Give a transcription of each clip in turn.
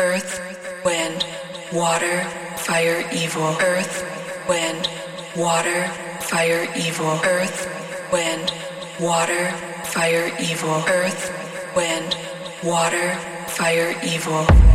earth, wind, water, fire, evil, earth, wind, water, fire, evil, earth, wind, water, fire, evil, earth, wind, water, fire, evil.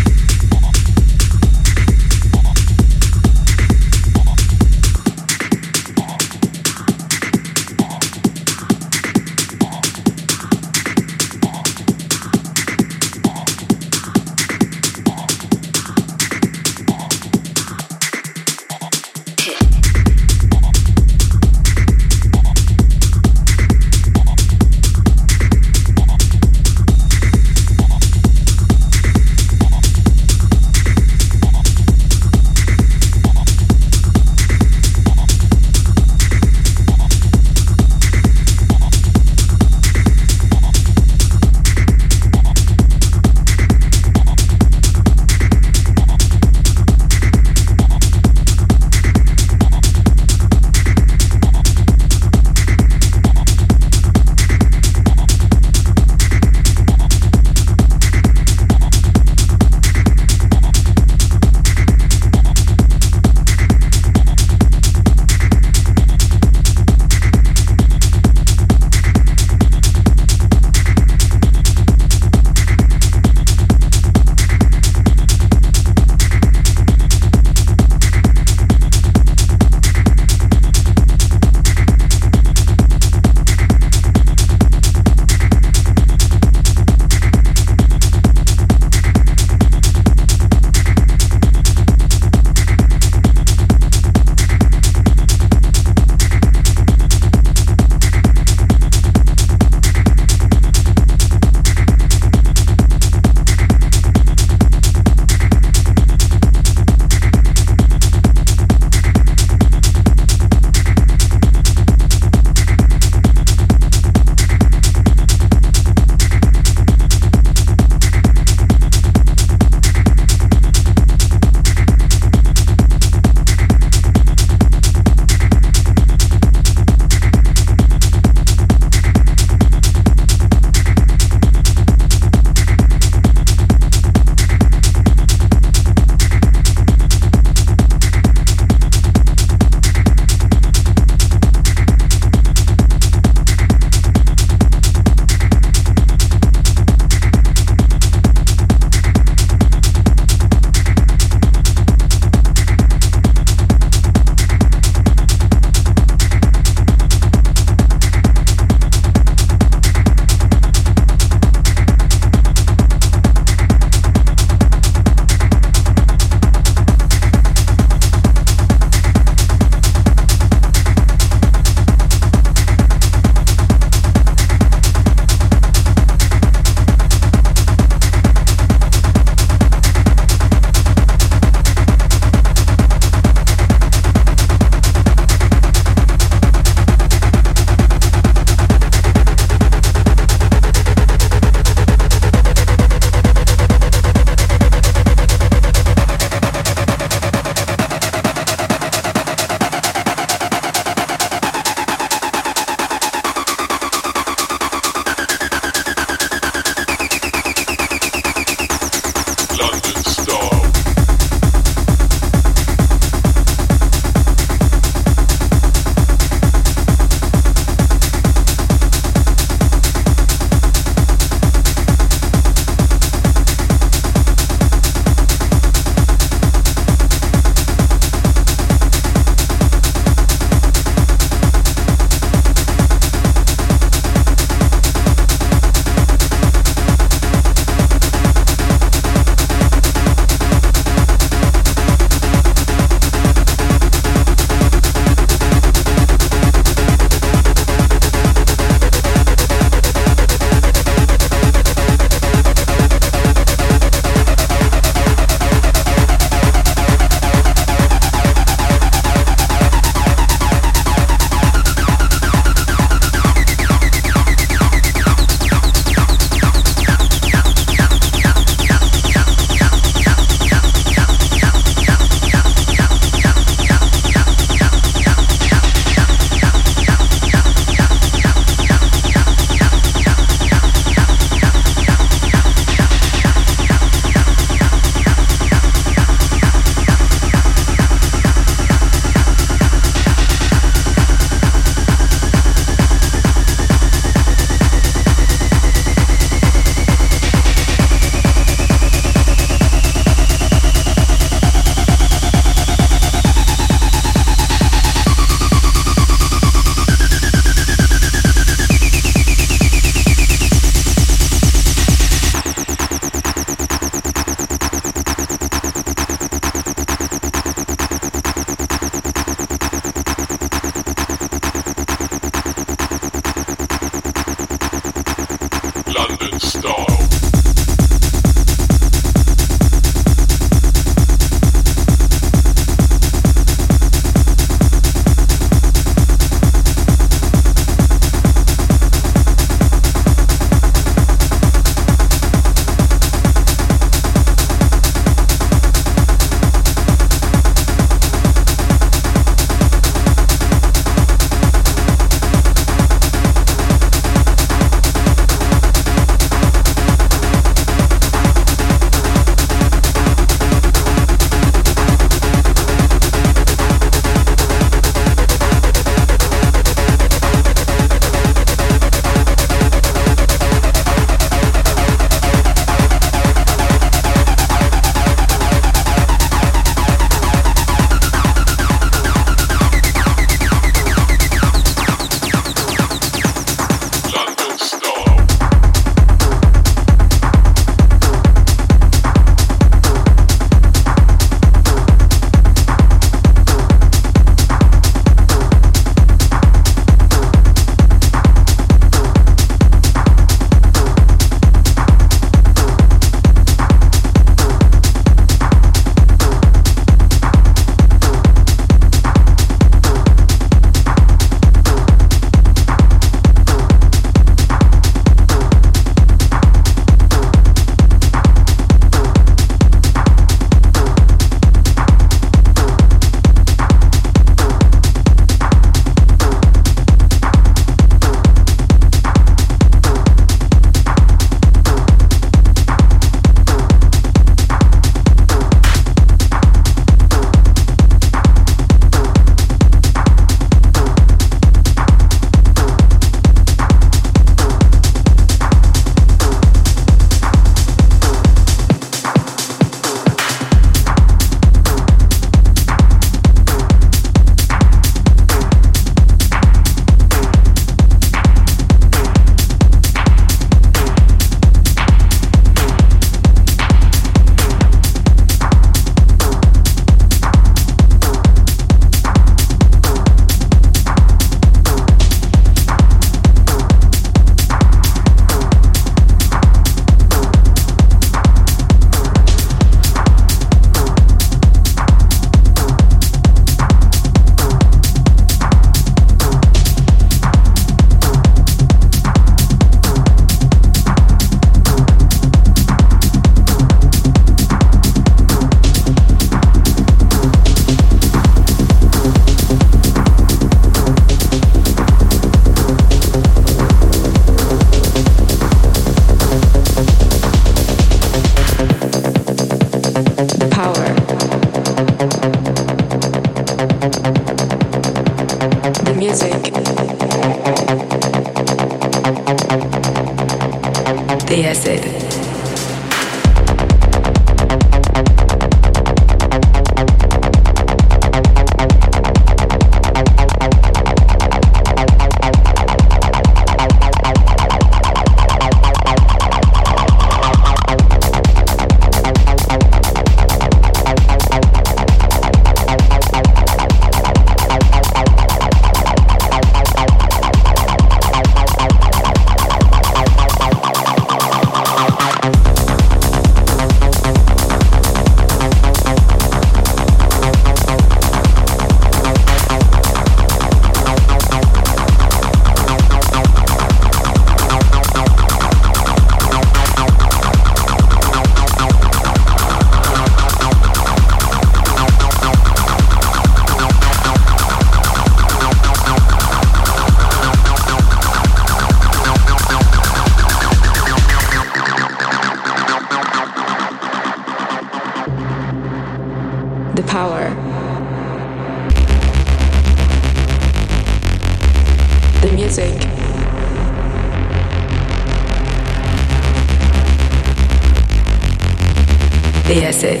the acid.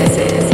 The.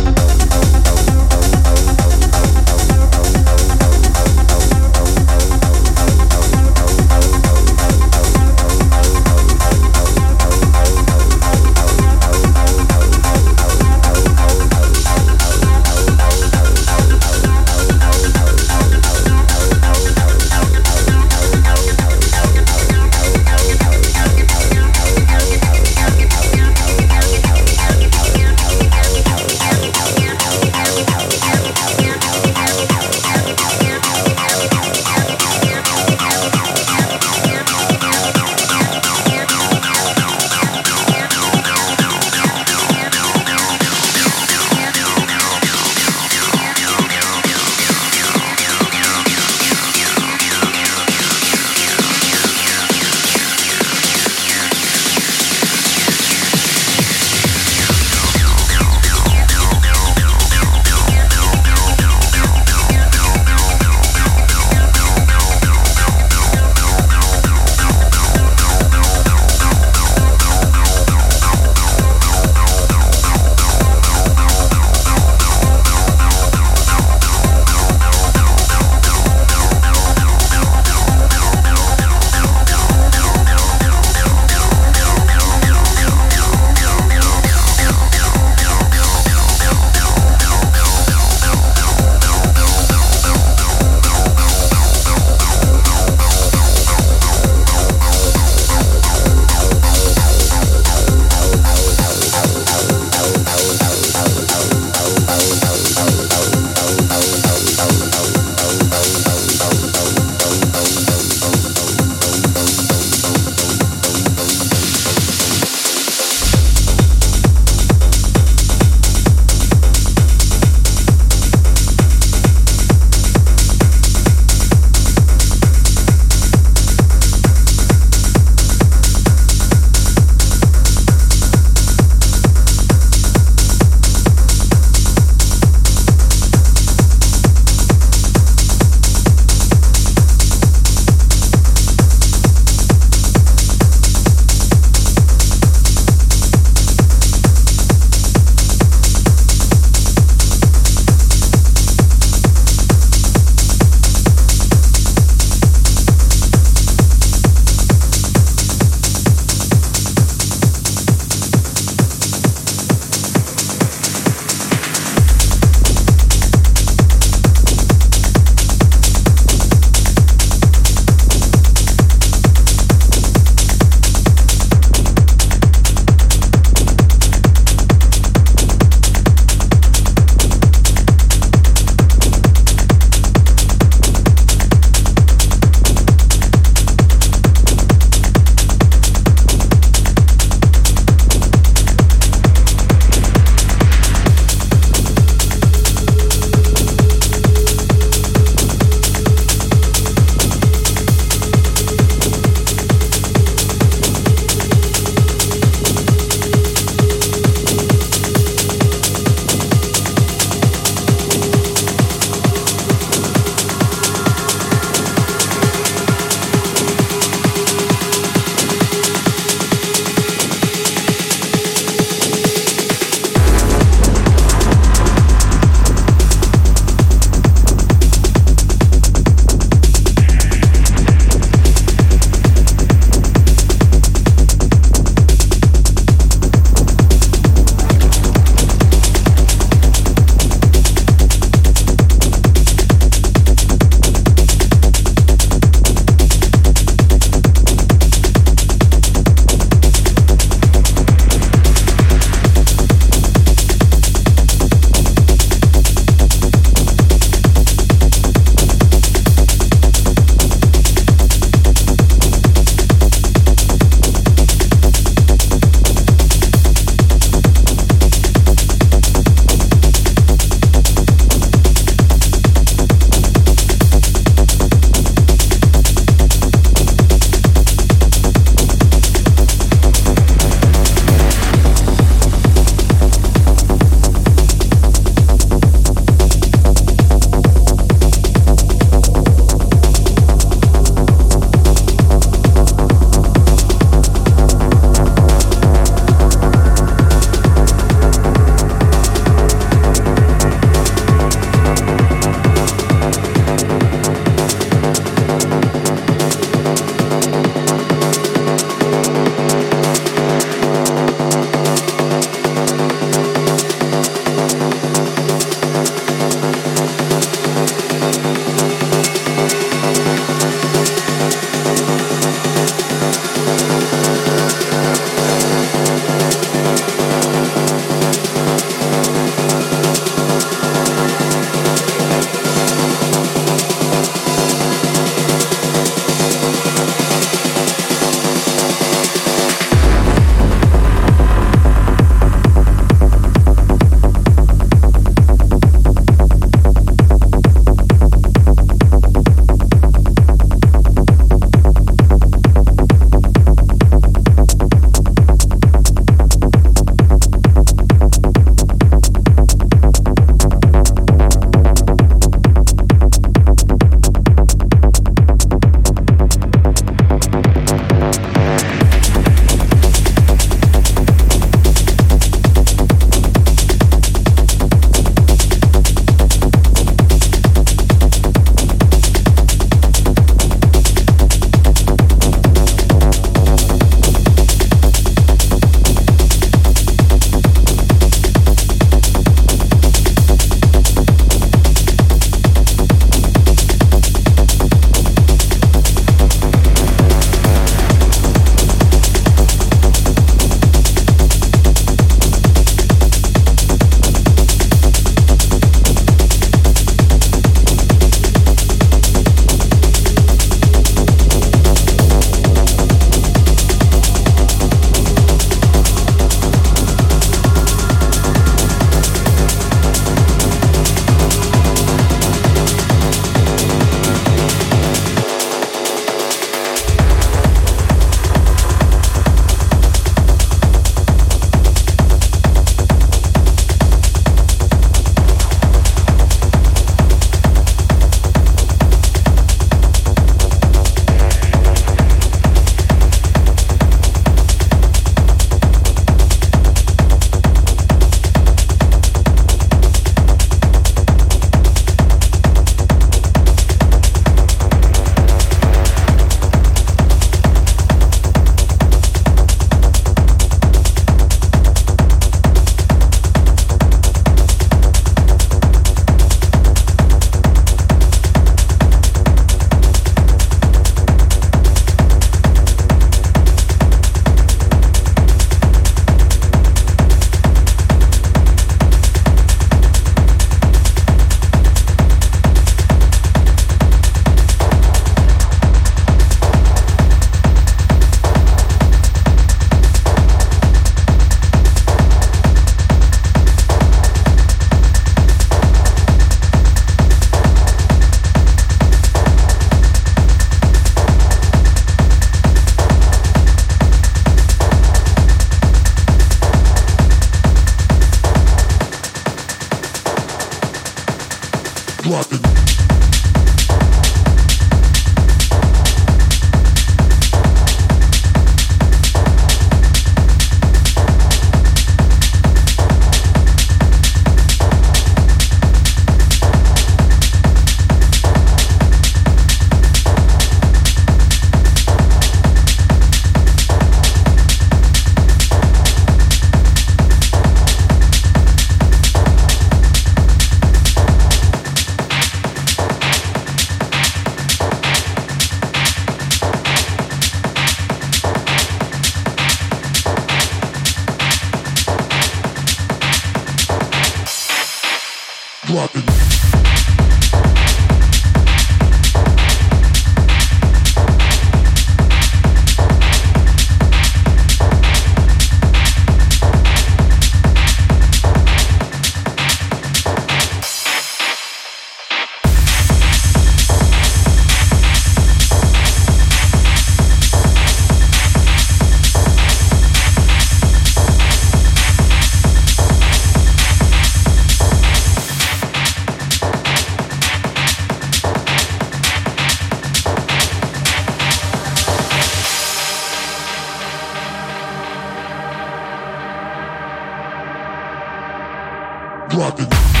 rocking.